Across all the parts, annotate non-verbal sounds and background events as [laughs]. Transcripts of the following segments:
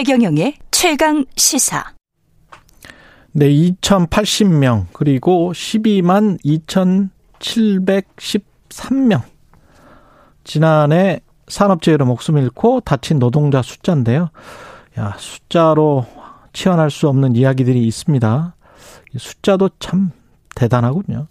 최경영의 최강 시사. 네, 2,080명, 그리고 12만 2,713명. 지난해 산업재해로 목숨 잃고 다친 노동자 숫자인데요. 야, 숫자로 치환할 수 없는 이야기들이 있습니다. 숫자도 참 대단하군요.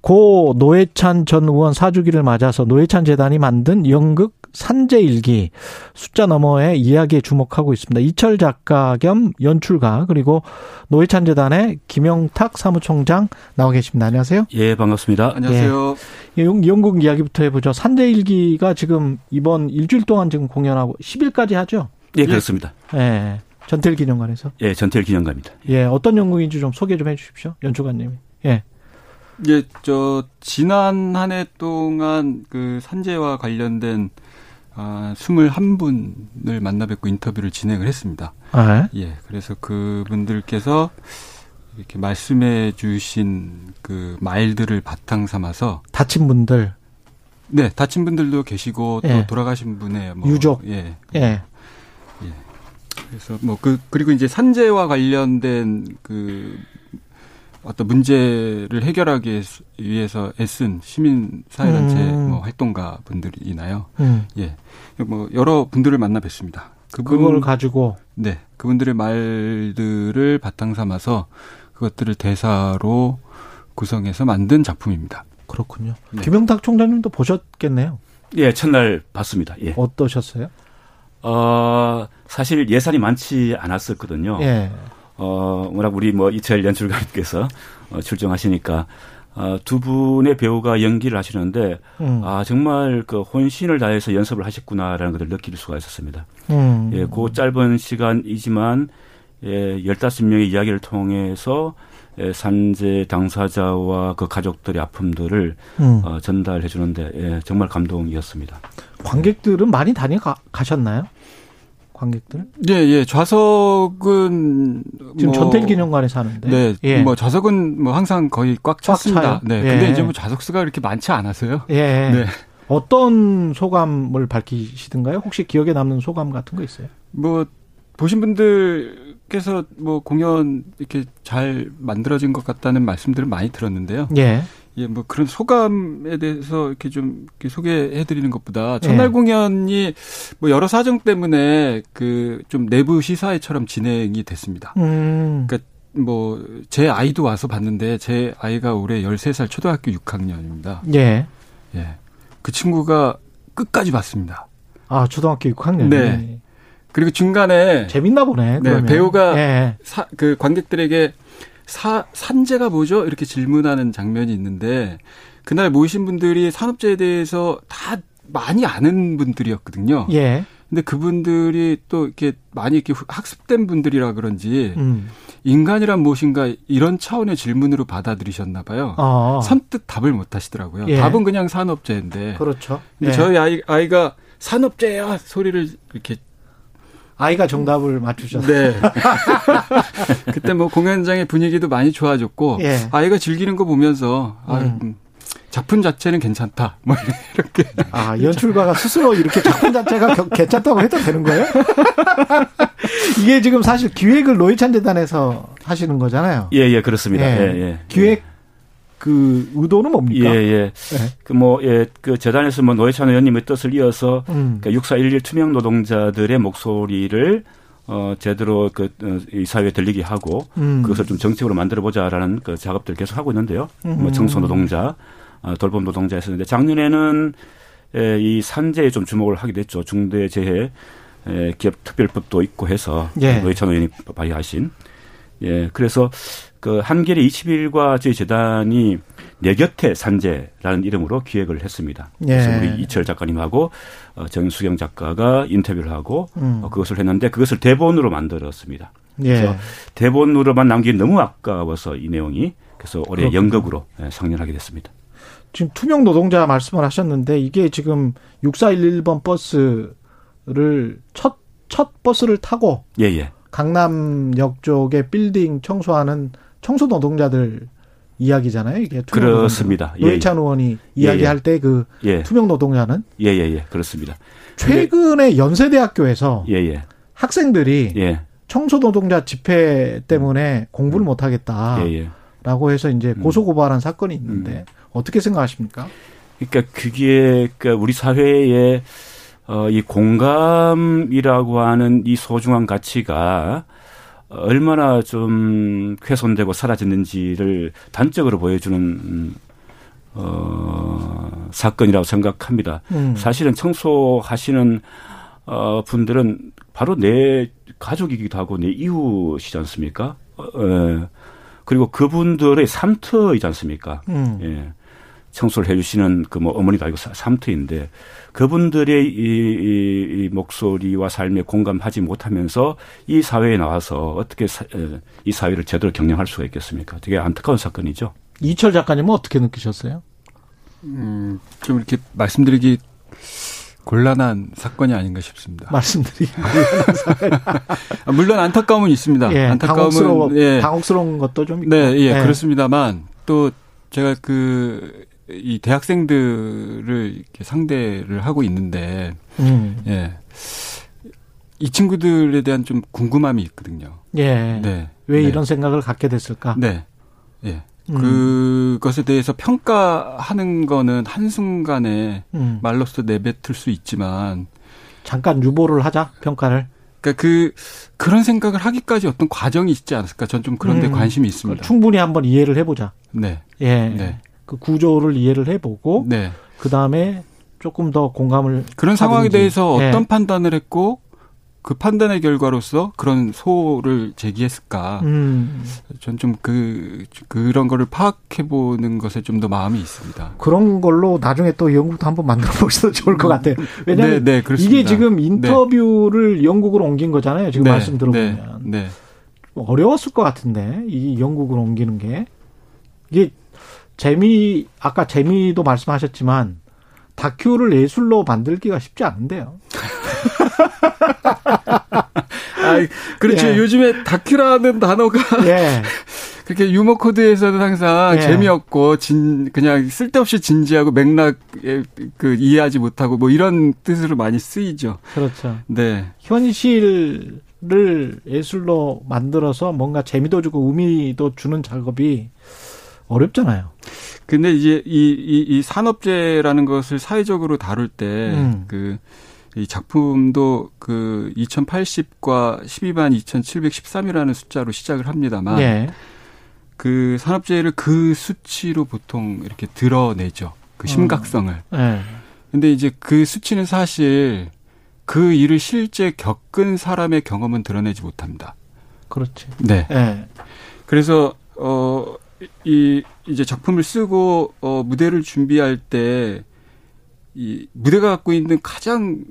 고 노회찬 전 의원 사주기를 맞아서 노회찬 재단이 만든 연극 산재일기 숫자 너머의 이야기에 주목하고 있습니다. 이철 작가 겸 연출가 그리고 노회찬 재단의 김영탁 사무총장 나와 계십니다. 안녕하세요. 예, 반갑습니다. 안녕하세요. 예, 연극 이야기부터 해보죠. 산재일기가 지금 이번 일주일 동안 지금 공연하고 10일까지 하죠? 예, 그렇습니다. 예. 전태일 기념관에서. 예, 전태일 기념관입니다. 예, 어떤 연극인지 좀 소개 좀 해주십시오. 연출가님이. 예. 예, 저 지난 한 해 동안 그 산재와 관련된 아, 21분을 만나 뵙고 인터뷰를 진행을 했습니다. 아, 예, 그래서 그분들께서 이렇게 말씀해 주신 그 말들을 바탕 삼아서 다친 분들. 네, 다친 분들도 계시고 또 예. 돌아가신 분의 뭐 유족. 예. 예. 그래서 뭐 그 그리고 이제 산재와 관련된 그 어떤 문제를 해결하기 위해서 애쓴 시민 사회단체 음. 뭐 활동가 분들이나요. 음. 예. 뭐 여러 분들을 만나 뵀습니다. 그분 그걸 가지고 네. 그분들의 말들을 바탕 삼아서 그것들을 대사로 구성해서 만든 작품입니다. 그렇군요. 네. 김영탁 총장님도 보셨겠네요. 예, 첫날 봤습니다. 예. 어떠셨어요? 어, 사실 예산이 많지 않았었거든요. 예. 어, 워낙 우리 뭐 이철 연출가님께서 어, 출정하시니까 어, 두 분의 배우가 연기를 하시는데 음. 아, 정말 그 혼신을 다해서 연습을 하셨구나라는 것을 느낄 수가 있었습니다. 음. 예, 그 짧은 시간이지만 예, 15명의 이야기를 통해서 예, 산재 당사자와 그 가족들의 아픔들을 음. 어, 전달해 주는데 예, 정말 감동이었습니다. 관객들은 많이 다녀가셨나요? 관객들? 예, 예. 좌석은 지금 뭐 전태일 기념관에 사는데. 네, 예. 뭐 좌석은 뭐 항상 거의 꽉? 찼습니다. 네, 예. 근데 이제 뭐 좌석 수가 그렇게 많지 않아서요. 예. 네. 어떤 소감을 밝히시던가요? 혹시 기억에 남는 소감 같은 거 있어요? 뭐 보신 분들께서 뭐 공연 이렇게 잘 만들어진 것 같다는 말씀들을 많이 들었는데요. 예. 예, 뭐 그런 소감에 대해서 이렇게 좀 이렇게 소개해 드리는 것보다 첫날 예. 공연이 뭐 여러 사정 때문에 그 좀 내부 시사회처럼 진행이 됐습니다. 음. 그러니까 뭐 제 아이도 와서 봤는데 제 아이가 올해 13살 초등학교 6학년입니다. 예. 예. 그 친구가 끝까지 봤습니다. 아, 초등학교 6학년. 네. 그리고 중간에 재밌나 보네. 네. 배우가 예. 사, 그 관객들에게 사, 산재가 뭐죠? 이렇게 질문하는 장면이 있는데 그날 모이신 분들이 산업재해에 대해서 다 많이 아는 분들이었거든요. 예. 근데 그분들이 또 이렇게 많이 이렇게 학습된 분들이라 그런지 음. 인간이란 무엇인가 이런 차원의 질문으로 받아들이셨나 봐요. 어. 선뜻 답을 못 하시더라고요. 예. 답은 그냥 산업재해인데. 그렇죠. 근데 예. 저희 아이, 아이가 산업재해야 소리를 이렇게 아이가 정답을 맞추셨어요. 네. [laughs] 그때 뭐 공연장의 분위기도 많이 좋아졌고 예. 아이가 즐기는 거 보면서 아, 음. 음, 작품 자체는 괜찮다. 뭐 이렇게 아, 연출가가 스스로 이렇게 작품 자체가 겨- 괜찮다고 해도 되는 거예요? [laughs] 이게 지금 사실 기획을 노회찬 재단에서 하시는 거잖아요. 예, 예, 그렇습니다. 예. 예, 예. 기획 그 의도는 예, 뭡니까? 예. 예. 그 뭐, 예, 그 재단에서 뭐 노회찬 의원님의 뜻을 이어서 음. 그 6411 투명 노동자들의 목소리를 어, 제대로 그, 어, 이 사회에 들리게 하고 음. 그것을 좀 정책으로 만들어 보자라는 그 작업들을 계속 하고 있는데요. 뭐 음. 청소 노동자, 어, 돌봄 노동자 했었는데 작년에는 에, 이 산재에 좀 주목을 하게 됐죠. 중대재해 에, 기업 특별법도 있고 해서 예. 노회찬 의원이 발의하신 예, 그래서 그 한겨레 20일과 저희 재단이 내 곁에 산재라는 이름으로 기획을 했습니다. 그래서 예. 우리 이철 작가님하고 어, 정수경 작가가 인터뷰를 하고 음. 어, 그것을 했는데 그것을 대본으로 만들었습니다. 예. 그래서 대본으로만 남기기 너무 아까워서 이 내용이 그래서 올해 그렇군요. 연극으로 예, 상연하게 됐습니다. 지금 투명 노동자 말씀을 하셨는데 이게 지금 6411번 버스를 첫, 첫 버스를 타고 예, 예. 강남역 쪽에 빌딩 청소하는 청소 노동자들 이야기잖아요. 이게 그렇습니다. 노동자. 예, 노회찬 의원이 이야기할 때그 예. 투명 노동자는 예, 예, 예. 그렇습니다. 최근에 연세대학교에서 예, 예. 학생들이 예. 청소 노동자 집회 때문에 공부를 못 하겠다라고 예, 예. 해서 이제 음. 고소 고발한 사건이 있는데 어떻게 생각하십니까? 그러니까 그게 그러니까 우리 사회에 어, 이 공감이라고 하는 이 소중한 가치가 얼마나 좀 훼손되고 사라졌는지를 단적으로 보여주는 음, 어, 사건이라고 생각합니다. 음. 사실은 청소하시는 어, 분들은 바로 내 가족이기도 하고 내 이웃이지 않습니까? 어, 어, 그리고 그분들의 삼터이지 않습니까? 음. 예. 청소를 해주시는 그 뭐 어머니도 아니고 사- 삼터인데 그분들의 이, 이, 이 목소리와 삶에 공감하지 못하면서 이 사회에 나와서 어떻게 사, 에, 이 사회를 제대로 경영할 수가 있겠습니까? 되게 안타까운 사건이죠. 이철 작가님은 어떻게 느끼셨어요? 음, 좀 이렇게 말씀드리기 곤란한 사건이 아닌가 싶습니다. [laughs] 말씀드리기 아, [laughs] 물론 안타까움은 있습니다. 예, 당혹스러워, 안타까움은 예, 당혹스러운 것도 좀 있고. 네, 예, 예. 그렇습니다만 또 제가 그 이 대학생들을 이렇게 상대를 하고 있는데 음. 예. 이 친구들에 대한 좀 궁금함이 있거든요. 예. 네. 왜 네. 이런 생각을 갖게 됐을까? 네. 예. 음. 그것에 대해서 평가하는 거는 한순간에 음. 말로써 내뱉을 수 있지만 잠깐 유보를 하자 평가를. 그러니까 그 그런 생각을 하기까지 어떤 과정이 있지 않을까? 전 좀 그런 데 음. 관심이 있습니다. 충분히 한번 이해를 해보자. 네. 예. 네. 그 구조를 이해를 해보고 네. 그 다음에 조금 더 공감을 그런 상황에. 대해서 예. 어떤 판단을 했고 그 판단의 결과로서 그런 소를 제기했을까? 음, 전좀 그 그런 거를 파악해 보는 것에 좀 더 마음이 있습니다. 그런 걸로 나중에 또 연구도 한번 만들어 보셔도 좋을 것 같아요. 왜냐하면 네, 네. 이게 지금 인터뷰를 영국으로 옮긴 거잖아요. 지금 네, 말씀 들어보면 네, 네. 어려웠을 것 같은데 이 영국으로 옮기는 게 이게 재미 아까 재미도 말씀하셨지만 다큐를 예술로 만들기가 쉽지 않은데요. [laughs] 아, 그렇죠. 예. 요즘에 다큐라는 단어가 예. [laughs] 그렇게 유머 코드에서는 항상 예. 재미없고 진 그냥 쓸데없이 진지하고 맥락 그 이해하지 못하고 뭐 이런 뜻으로 많이 쓰이죠. 그렇죠. 네. 현실을 예술로 만들어서 뭔가 재미도 주고 의미도 주는 작업이 어렵잖아요. 근데 이제 이, 이, 이 산업재라는 것을 사회적으로 다룰 때, 음. 그, 이 작품도 그 2080과 12만 2713이라는 숫자로 시작을 합니다만, 예. 그 산업재해를 그 수치로 보통 이렇게 드러내죠. 그 심각성을. 예. 근데 이제 그 수치는 사실 그 일을 실제 겪은 사람의 경험은 드러내지 못합니다. 그렇지. 네. 예. 그래서 어 이 이제 작품을 쓰고 어 무대를 준비할 때 이 무대가 갖고 있는 가장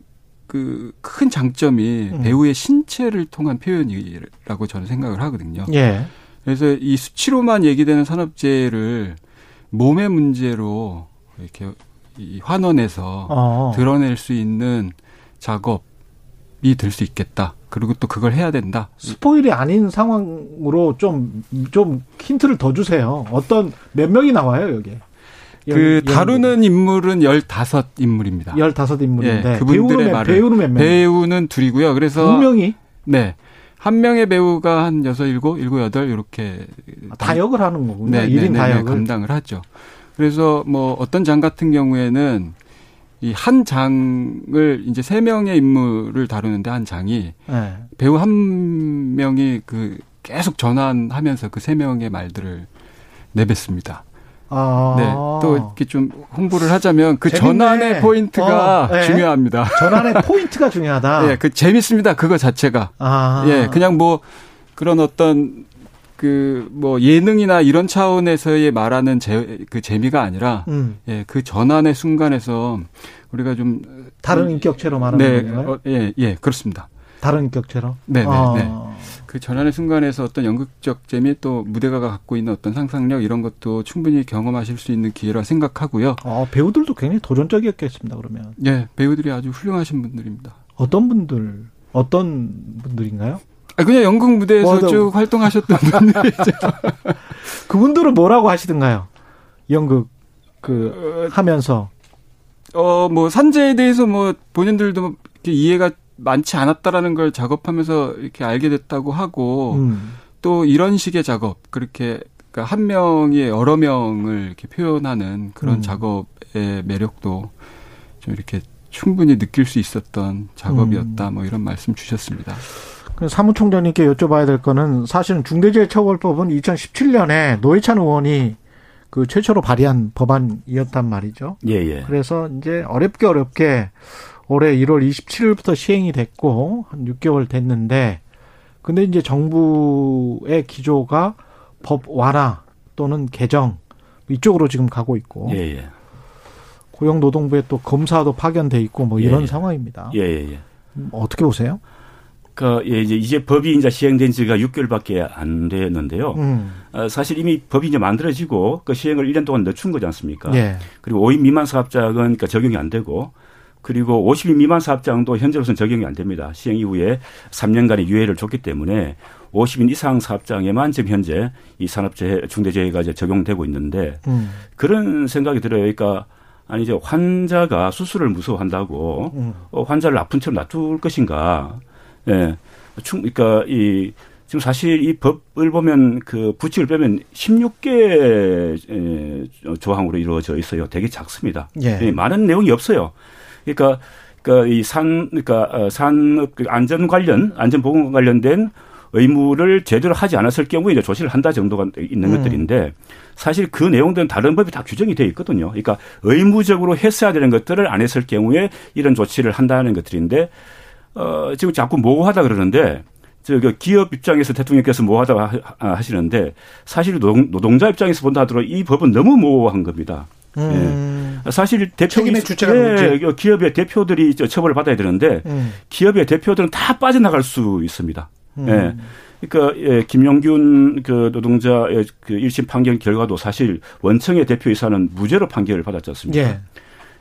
그 큰 장점이 음. 배우의 신체를 통한 표현이라고 저는 생각을 하거든요. 예. 그래서 이 수치로만 얘기되는 산업재해를 몸의 문제로 이렇게 이 환원해서 어. 드러낼 수 있는 작업이 될 수 있겠다. 그리고 또 그걸 해야 된다. 스포일이 아닌 상황으로 좀, 좀 힌트를 더 주세요. 어떤, 몇 명이 나와요, 여기? 그 다루는 인물은 15인물입니다. 15인물인데. 예, 그분들의 배우는, 몇- 말을- 배우는 몇 명? 배우는 둘이고요. 그래서 두 명이 네. 한 명의 배우가 한 여섯, 일곱, 일곱, 여덟 이렇게 다역을 하는 거군요. 네, 일 네, 1인 네, 다 역을. 감당을 하죠. 그래서 뭐 어떤 장 같은 경우에는 이 한 장을 이제 세 명의 인물을 다루는데 한 장이 예. 배우 한 명이 그 계속 전환하면서 그 세 명의 말들을 내뱉습니다. 아. 네. 또 이렇게 좀 홍보를 하자면 그 재밌네. 전환의 포인트가 어, 네. 중요합니다. [laughs] 전환의 포인트가 중요하다. 예, 그 재밌습니다. 그거 자체가. 아. 예, 그냥 뭐 그런 어떤 그 뭐 예능이나 이런 차원에서의 말하는 재, 그 재미가 아니라 음. 예, 그 전환의 순간에서 우리가 좀 다른 인격체로 말하는 네, 건가요? 어, 예, 예, 그렇습니다. 다른 인격체로? 네, 네, 아. 네. 그 전환의 순간에서 어떤 연극적 재미 또 무대가 갖고 있는 어떤 상상력 이런 것도 충분히 경험하실 수 있는 기회라 생각하고요. 어, 배우들도 굉장히 도전적이었겠습니다, 그러면. 예, 배우들이 아주 훌륭하신 분들입니다. 어떤 분들, 어떤 분들인가요? 아, 그냥 연극 무대에서 맞아. 쭉 활동하셨던 분들이죠. [laughs] 그분들은 뭐라고 하시던가요? 연극, 그, 하면서. 어, 뭐, 산재에 대해서 뭐, 본인들도 이해가 많지 않았다라는 걸 작업하면서 이렇게 알게 됐다고 하고 음. 또 이런 식의 작업 그렇게 그러니까 한 명이 여러 명을 이렇게 표현하는 그런 음. 작업의 매력도 좀 이렇게 충분히 느낄 수 있었던 작업이었다. 음. 뭐 이런 말씀 주셨습니다. 사무총장님께 여쭤봐야 될 거는 사실은 중대재해처벌법은 2017년에 노회찬 의원이 그 최초로 발의한 법안이었단 말이죠. 예, 예. 그래서 이제 어렵게 어렵게 올해 1월 27일부터 시행이 됐고 한 6개월 됐는데 근데 이제 정부의 기조가 법 완화 또는 개정 이쪽으로 지금 가고 있고 예, 예. 고용노동부에 또 검사도 파견돼 있고 뭐 이런 예, 예. 상황입니다. 예, 예, 예. 어떻게 보세요? 그 예, 이제 이제 법이 이제 시행된 지가 6개월밖에 안 됐는데요. 음. 어, 사실 이미 법이 이제 만들어지고 그 시행을 1년 동안 늦춘 거지 않습니까? 예. 그리고 5인 미만 사업장은 그러니까 적용이 안 되고 그리고 50인 미만 사업장도 현재로서는 적용이 안 됩니다. 시행 이후에 3년간의 유예를 줬기 때문에 50인 이상 사업장에만 지금 현재 이 산업재해 중대재해가 이제 적용되고 있는데 음. 그런 생각이 들어요. 그러니까 아니 이제 환자가 수술을 무서워한다고 음. 어, 환자를 아픈 채로 놔둘 것인가? 예. 충, 그러니까 이 지금 사실 이 법을 보면 그 부칙을 빼면 16개 조항으로 이루어져 있어요. 되게 작습니다. 예. 예. 많은 내용이 없어요. 그러니까 그러니까 이 산 그러니까 어, 산업 그 안전 관련 안전 보건 관련된 의무를 제대로 하지 않았을 경우에 이제 조치를 한다 정도가 있는 음. 것들인데 사실 그 내용들은 다른 법이 다 규정이 되어 있거든요. 그러니까 의무적으로 했어야 되는 것들을 안 했을 경우에 이런 조치를 한다는 것들인데 어, 지금 자꾸 모호하다 그러는데 저그 기업 입장에서 대통령께서 모호하다고 하시는데 사실 노동, 자 입장에서 본다 하더라도 이 법은 너무 모호한 겁니다. 음. 예. 사실 대표 책임의 주체가 예, 기업의 대표들이 처벌을 받아야 되는데 음. 기업의 대표들은 다 빠져나갈 수 있습니다. 음. 예. 그러니까 예, 김용균 그 노동자의 그 1심 판결 결과도 사실 원청의 대표이사는 무죄로 판결을 받았지 않습니까? 예.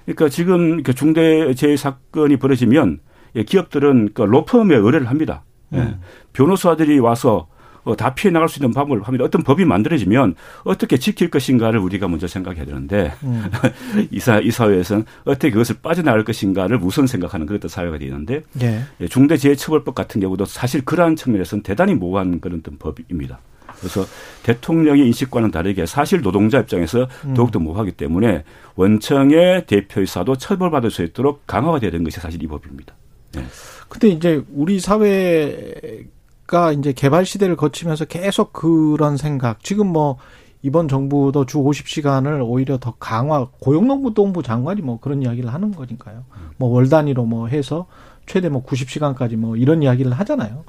그러니까 지금 그 중대 재해 사건이 벌어지면 예, 기업들은 그 로펌에 의뢰를 합니다. 예. 음. 변호사들이 와서 어, 다 피해 나갈 수 있는 방법을 합니다. 어떤 법이 만들어지면 어떻게 지킬 것인가를 우리가 먼저 생각해야 되는데 음. [laughs] 이사 이 사회에서는 어떻게 그것을 빠져나갈 것인가를 우선 생각하는 그런 사회가 되는데 예. 예. 중대재해처벌법 같은 경우도 사실 그러한 측면에서는 대단히 모호한 그런 법입니다. 그래서 대통령의 인식과는 다르게 사실 노동자 입장에서 음. 더욱더 모호하기 때문에 원청의 대표이사도 처벌받을 수 있도록 강화가 되는 것이 사실 이 법입니다. 네. 근데 이제 우리 사회가 이제 개발 시대를 거치면서 계속 그런 생각. 지금 뭐 이번 정부도 주 50시간을 오히려 더 강화, 고용노동부 장관이 뭐 그런 이야기를 하는 거니까요. 뭐 월 단위로 뭐 해서 최대 뭐 90시간까지 뭐 이런 이야기를 하잖아요.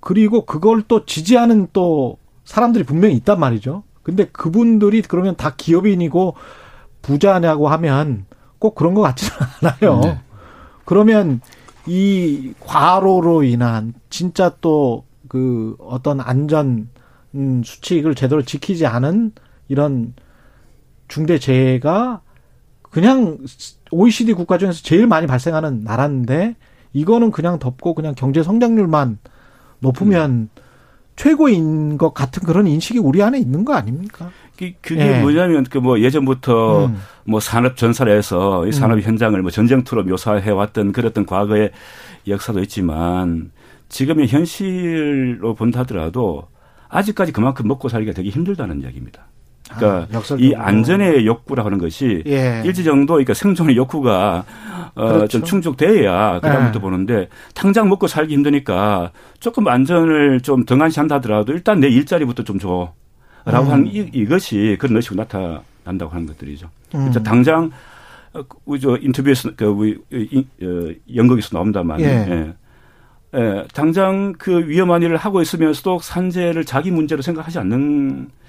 그리고 그걸 또 지지하는 또 사람들이 분명히 있단 말이죠. 근데 그분들이 그러면 다 기업인이고 부자냐고 하면 꼭 그런 것 같지는 [laughs] 않아요. 네. 그러면 이 과로로 인한 진짜 또 그 어떤 안전 음, 수칙을 제대로 지키지 않은 이런 중대 재해가 그냥 OECD 국가 중에서 제일 많이 발생하는 나라인데 이거는 그냥 덮고 그냥 경제 성장률만 높으면 음. 최고인 것 같은 그런 인식이 우리 안에 있는 거 아닙니까? 그게 예. 뭐냐면 그 뭐 예전부터 음. 뭐 산업 전설에서 이 산업 음. 현장을 뭐 전쟁투로 묘사해 왔던 그랬던 과거의 역사도 있지만 지금의 현실로 본다 하더라도 아직까지 그만큼 먹고 살기가 되게 힘들다는 이야기입니다. 그러니까 아, 이 안전의 욕구라 하는 것이 예. 일지 정도 그러니까 생존의 욕구가 어, 그렇죠. 좀 충족돼야 그다음부터 예. 보는데 당장 먹고 살기 힘드니까 조금 안전을 좀 등한시한다 하더라도 일단 내 일자리부터 좀 줘. 라고 음. 하는 이, 이것이 그런 의식으로 나타난다고 하는 것들이죠. 음. 그러니까 당장 우리 저 인터뷰에서 그 우리 어, 연극에서 나옵니다만 예. 예. 예. 당장 그 위험한 일을 하고 있으면서도 산재를 자기 문제로 생각하지 않는 어,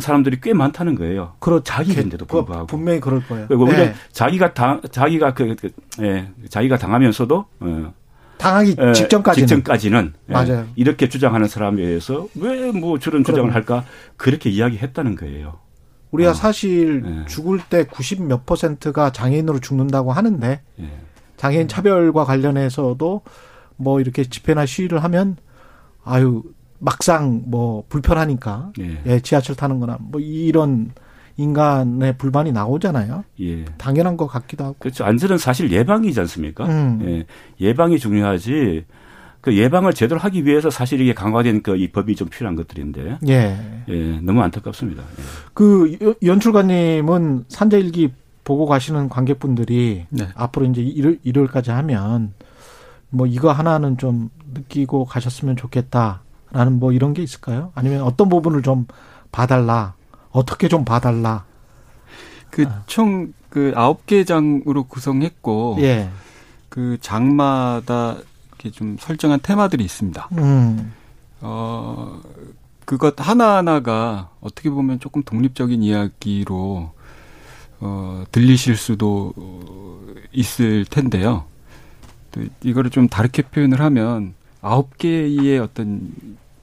사람들이 꽤 많다는 거예요. 그렇 자기인데도 불구하고 분명히 그럴 거예요. 오히려 네. 자기가 당 자기가 그, 그 예, 자기가 당하면서도 어, 당하기 예, 직전까지는 직전까지는 예, 맞아요. 이렇게 주장하는 사람에 의해서 왜 뭐 저런 주장을 할까 그렇게 이야기했다는 거예요. 우리가 어. 사실 예. 죽을 때 90 몇 퍼센트가 장애인으로 죽는다고 하는데 예. 장애인 차별과 관련해서도 뭐 이렇게 집회나 시위를 하면 아유 막상 뭐 불편하니까 예, 예 지하철 타는 거나 뭐 이런 인간의 불만이 나오잖아요. 예. 당연한 것 같기도 하고. 그렇죠. 안전은 사실 예방이지 않습니까? 음. 예. 예방이 중요하지. 그 예방을 제대로 하기 위해서 사실 이게 강화된 그 이 법이 좀 필요한 것들인데. 예. 예. 너무 안타깝습니다. 예. 그 여- 연출가님은 산자일기 보고 가시는 관객분들이 네. 앞으로 이제 일월, 일월까지 하면 뭐 이거 하나는 좀 느끼고 가셨으면 좋겠다 라는 뭐 이런 게 있을까요? 아니면 어떤 부분을 좀 봐달라, 어떻게 좀 봐달라. 그총그 아홉 개 장으로 구성했고 예. 그 장마다 이렇게 좀 설정한 테마들이 있습니다. 음. 어 그것 하나하나가 어떻게 보면 조금 독립적인 이야기로 어 들리실 수도 있을 텐데요. 또 이거를 좀 다르게 표현을 하면 아홉 개의 어떤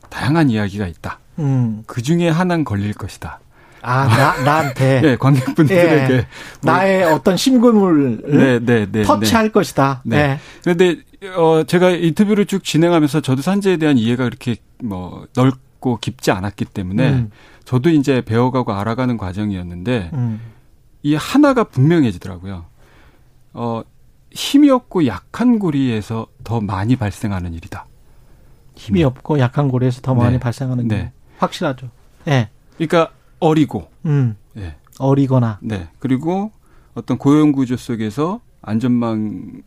다양한 이야기가 있다. 음. 그 중에 하나는 걸릴 것이다. 아, 나, 나한테. 네, [laughs] 관객분들에게 예. 나의 어떤 심금을 네, 네, 네. 터치할 것이다. 네. 네. 그런데 어 제가 인터뷰를 쭉 진행하면서 저도 산재에 대한 이해가 그렇게 뭐 넓고 깊지 않았기 때문에 음. 저도 이제 배워가고 알아가는 과정이었는데 음. 이 하나가 분명해지더라고요. 어 힘이 없고 약한 고리에서 더 많이 발생하는 일이다. 힘이 없고 약한 고리에서 더 많이 네. 발생하는 네. 네. 확실하죠. 예. 그러니까 어리고 음. 예. 어리거나. 네. 그리고 어떤 고용 구조 속에서 안전망이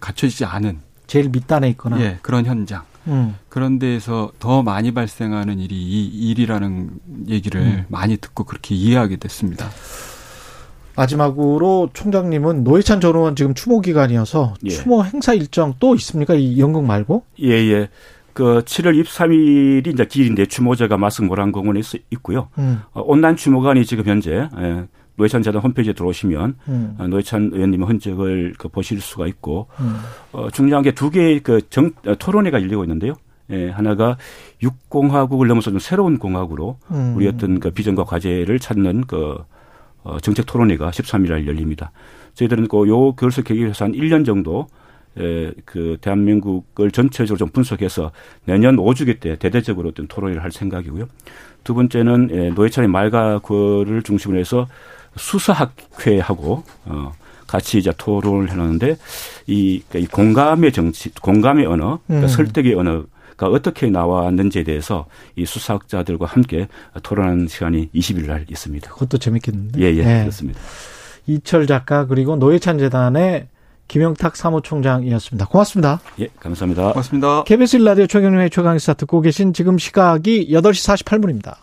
갖춰지지 않은 제일 밑단에 있거나. 예, 그런 현장. 음. 그런 데에서 더 많이 발생하는 일이 이 일이라는 얘기를 음. 많이 듣고 그렇게 이해하게 됐습니다. 마지막으로 총장님은 노회찬 전 의원 지금 추모 기간이어서 예. 추모 행사 일정 또 있습니까? 이 연극 말고? 예, 예. 그 7월 23일이 이제 기일인데 추모제가 마승 모란공원에 있- 있고요. 음. 어, 온라인 추모관이 지금 현재 예, 노회찬 재단 홈페이지에 들어오시면 음. 어, 노회찬 의원님의 흔적을 그 보실 수가 있고 음. 어, 중요한 게 두 개의 그 정, 어, 토론회가 열리고 있는데요. 예, 하나가 육공화국을 넘어서 좀 새로운 공화국으로 음. 우리 어떤 그 비전과 과제를 찾는 그 어, 정책 토론회가 13일 날 열립니다. 저희들은 그요 계기로 해서 한 1년 정도 에, 그 대한민국을 전체적으로 좀 분석해서 내년 5주기 때 대대적으로 어떤 토론회를 할 생각이고요. 두 번째는 에, 말과 글을 중심으로 해서 수사학회하고 어 같이 이제 토론을 해놨는데 이, 그러니까 이 공감의 정치, 공감의 언어, 그러니까 음. 설득의 언어 가 어떻게 나왔는지에 대해서 이 수사학자들과 함께 토론하는 시간이 20일 날 있습니다. 그것도 재밌겠는데. 예, 예, 네. 그렇습니다. 이철 작가 그리고 노회찬 재단의 김영탁 사무총장이었습니다. 고맙습니다. 예, 감사합니다. 고맙습니다. KBS 1라디오 최경영의 최강시사 듣고 계신 지금 시각이 8시 48분입니다.